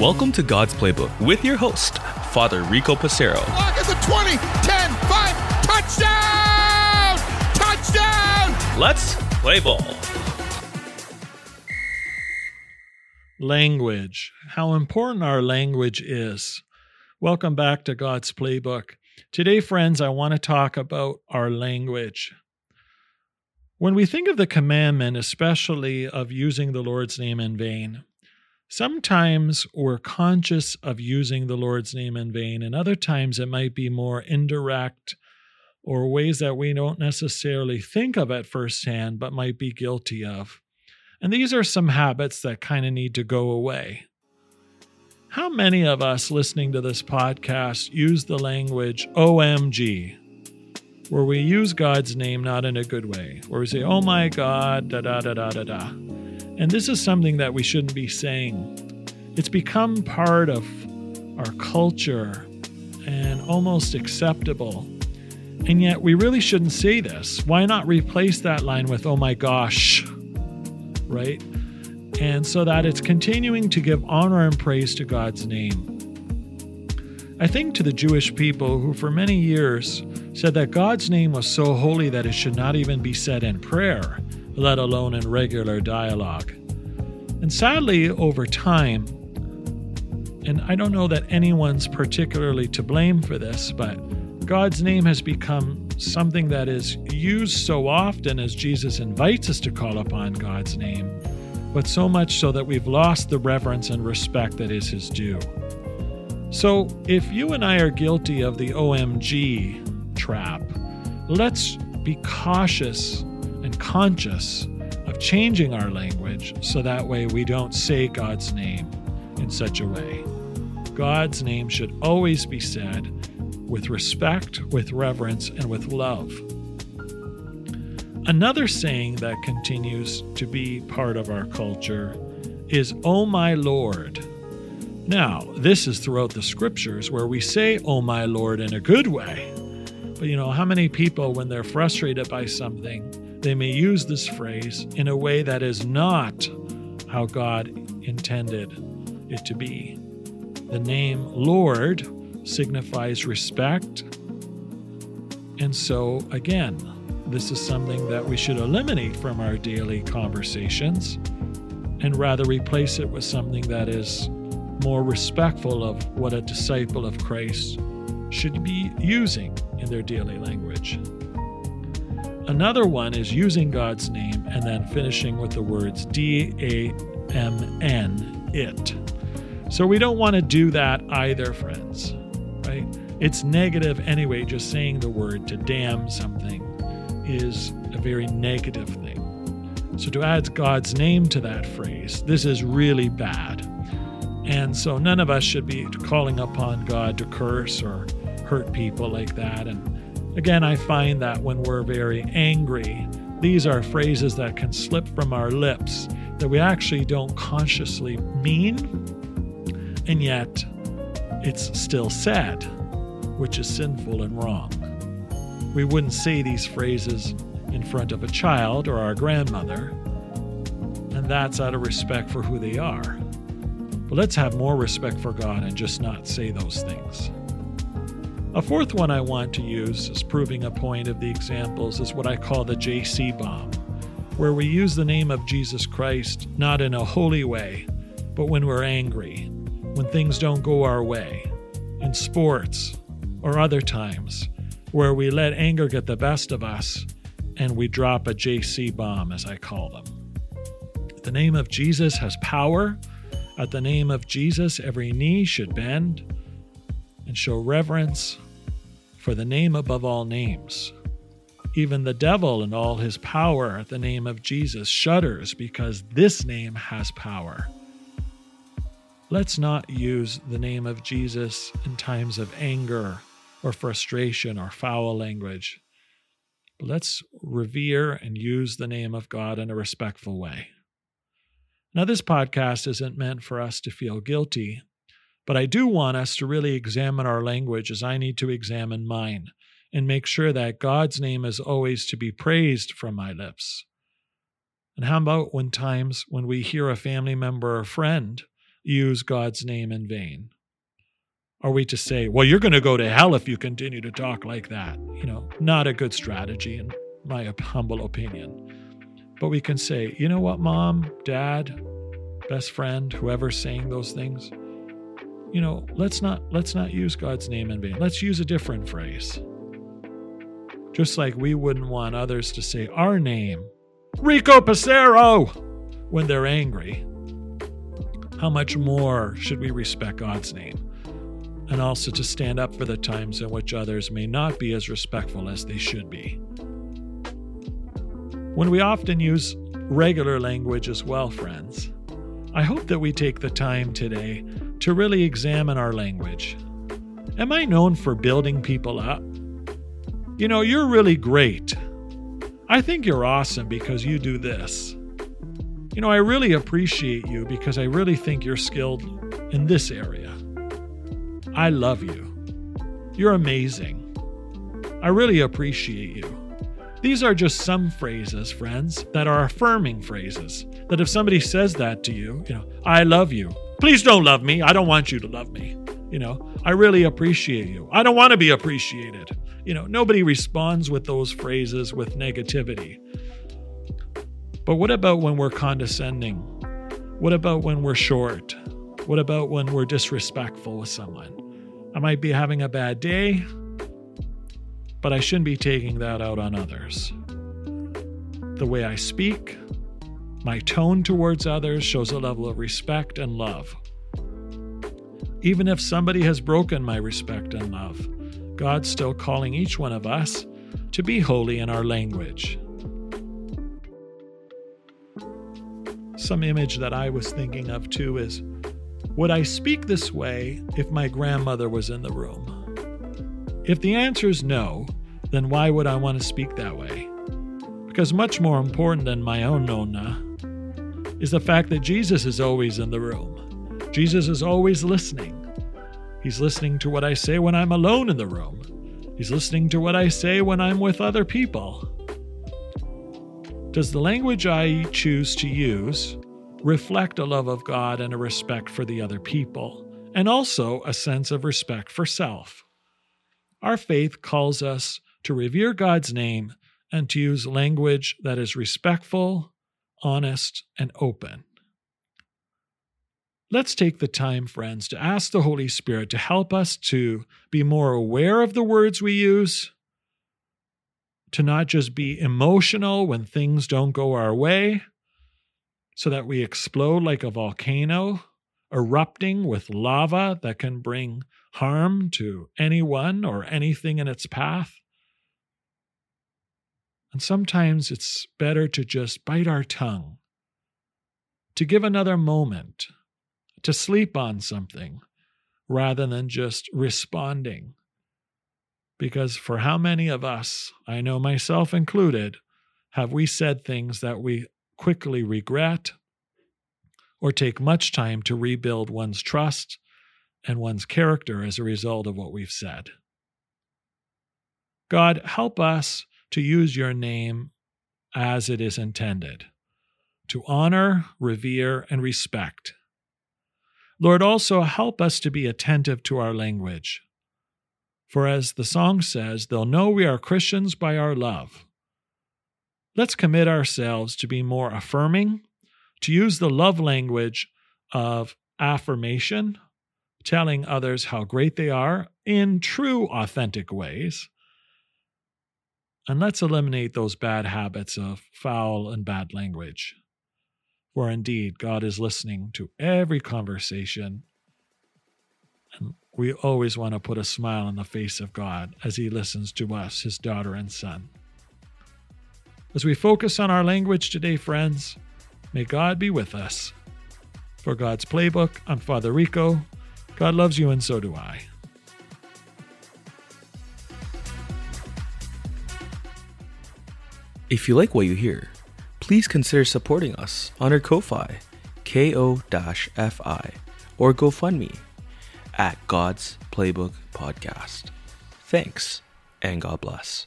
Welcome to God's Playbook with your host, Father Rico Passero. Lock at the 20, 10, 5, touchdown! Touchdown! Let's play ball. Language. How important our language is. Welcome back to God's Playbook. Today, friends, I want to talk about our language. When we think of the commandment, especially of using the Lord's name in vain, sometimes we're conscious of using the Lord's name in vain, and other times it might be more indirect or ways that we don't necessarily think of at first hand but might be guilty of. And these are some habits that kind of need to go away. How many of us listening to this podcast use the language OMG, where we use God's name not in a good way, where we say, oh my God, da da da da da da. And this is something that we shouldn't be saying. It's become part of our culture and almost acceptable. And yet, we really shouldn't say this. Why not replace that line with, oh my gosh, right? And so that it's continuing to give honor and praise to God's name. I think to the Jewish people who, for many years, said that God's name was so holy that it should not even be said in prayer, let alone in regular dialogue. And sadly, over time, and I don't know that anyone's particularly to blame for this, but God's name has become something that is used so often as Jesus invites us to call upon God's name, but so much so that we've lost the reverence and respect that is his due. So, if you and I are guilty of the OMG trap, let's be cautious and conscious of changing our language so that way we don't say God's name in such a way. God's name should always be said with respect, with reverence, and with love. Another saying that continues to be part of our culture is, Oh my Lord. Now, this is throughout the scriptures where we say, Oh my Lord, in a good way. But you know, how many people, when they're frustrated by something, they may use this phrase in a way that is not how God intended it to be. The name Lord signifies respect. And so, again, this is something that we should eliminate from our daily conversations and rather replace it with something that is more respectful of what a disciple of Christ should be using in their daily language. Another one is using God's name and then finishing with the words D A M N, it. So we don't want to do that either, friends, right? It's negative anyway, just saying the word to damn something is a very negative thing. So to add God's name to that phrase, this is really bad. And so none of us should be calling upon God to curse or hurt people like that. And again, I find that when we're very angry, these are phrases that can slip from our lips that we actually don't consciously mean, and yet it's still said, which is sinful and wrong. We wouldn't say these phrases in front of a child or our grandmother, and that's out of respect for who they are. But let's have more respect for God and just not say those things. A fourth one I want to use as proving a point of the examples is what I call the JC bomb, where we use the name of Jesus Christ not in a holy way, but when we're angry, when things don't go our way, in sports or other times, where we let anger get the best of us and we drop a JC bomb, as I call them. The name of Jesus has power at the name of Jesus, every knee should bend and show reverence for the name above all names. Even the devil and all his power at the name of Jesus shudders because this name has power. Let's not use the name of Jesus in times of anger or frustration or foul language. But let's revere and use the name of God in a respectful way. Now, this podcast isn't meant for us to feel guilty, but I do want us to really examine our language as I need to examine mine and make sure that God's name is always to be praised from my lips. And how about when times when we hear a family member or friend use God's name in vain? Are we to say, well, you're going to go to hell if you continue to talk like that? You know, not a good strategy, in my humble opinion. But we can say, you know what, mom, dad, best friend, whoever's saying those things, you know, let's not let's not use God's name in vain. Let's use a different phrase. Just like we wouldn't want others to say our name, Rico Passero, when they're angry. How much more should we respect God's name? And also to stand up for the times in which others may not be as respectful as they should be. When we often use regular language as well, friends, I hope that we take the time today to really examine our language. Am I known for building people up? You know, you're really great. I think you're awesome because you do this. You know, I really appreciate you because I really think you're skilled in this area. I love you. You're amazing. I really appreciate you. These are just some phrases, friends, that are affirming phrases that if somebody says that to you, you know, I love you. Please don't love me. I don't want you to love me. You know, I really appreciate you. I don't want to be appreciated. You know, nobody responds with those phrases with negativity. But what about when we're condescending? What about when we're short? What about when we're disrespectful with someone? I might be having a bad day, but I shouldn't be taking that out on others. The way I speak, my tone towards others shows a level of respect and love. Even if somebody has broken my respect and love, God's still calling each one of us to be holy in our language. Some image that I was thinking of too is Would I speak this way if my grandmother was in the room? If the answer is no, then why would I want to speak that way? Because much more important than my own nonna is the fact that Jesus is always in the room. Jesus is always listening. He's listening to what I say when I'm alone in the room. He's listening to what I say when I'm with other people. Does the language I choose to use reflect a love of God and a respect for the other people, and also a sense of respect for self? Our faith calls us to revere God's name and to use language that is respectful, honest, and open. Let's take the time, friends, to ask the Holy Spirit to help us to be more aware of the words we use, to not just be emotional when things don't go our way, so that we explode like a volcano, erupting with lava that can bring harm to anyone or anything in its path. And sometimes it's better to just bite our tongue, to give another moment, to sleep on something, rather than just responding. Because for how many of us, I know myself included, have we said things that we quickly regret or take much time to rebuild one's trust and one's character as a result of what we've said? God, help us to use your name as it is intended to honor, revere, and respect. Lord, also help us to be attentive to our language. For as the song says, they'll know we are Christians by our love. Let's commit ourselves to be more affirming, to use the love language of affirmation, telling others how great they are in true, authentic ways, and let's eliminate those bad habits of foul and bad language. For indeed, God is listening to every conversation. And we always want to put a smile on the face of God as He listens to us, His daughter and son. As we focus on our language today, friends, may God be with us. For God's Playbook, I'm Father Rico. God loves you, and so do I. If you like what you hear, please consider supporting us on our Ko-Fi, ko-fi, or GoFundMe at God's Playbook Podcast. Thanks, and God bless.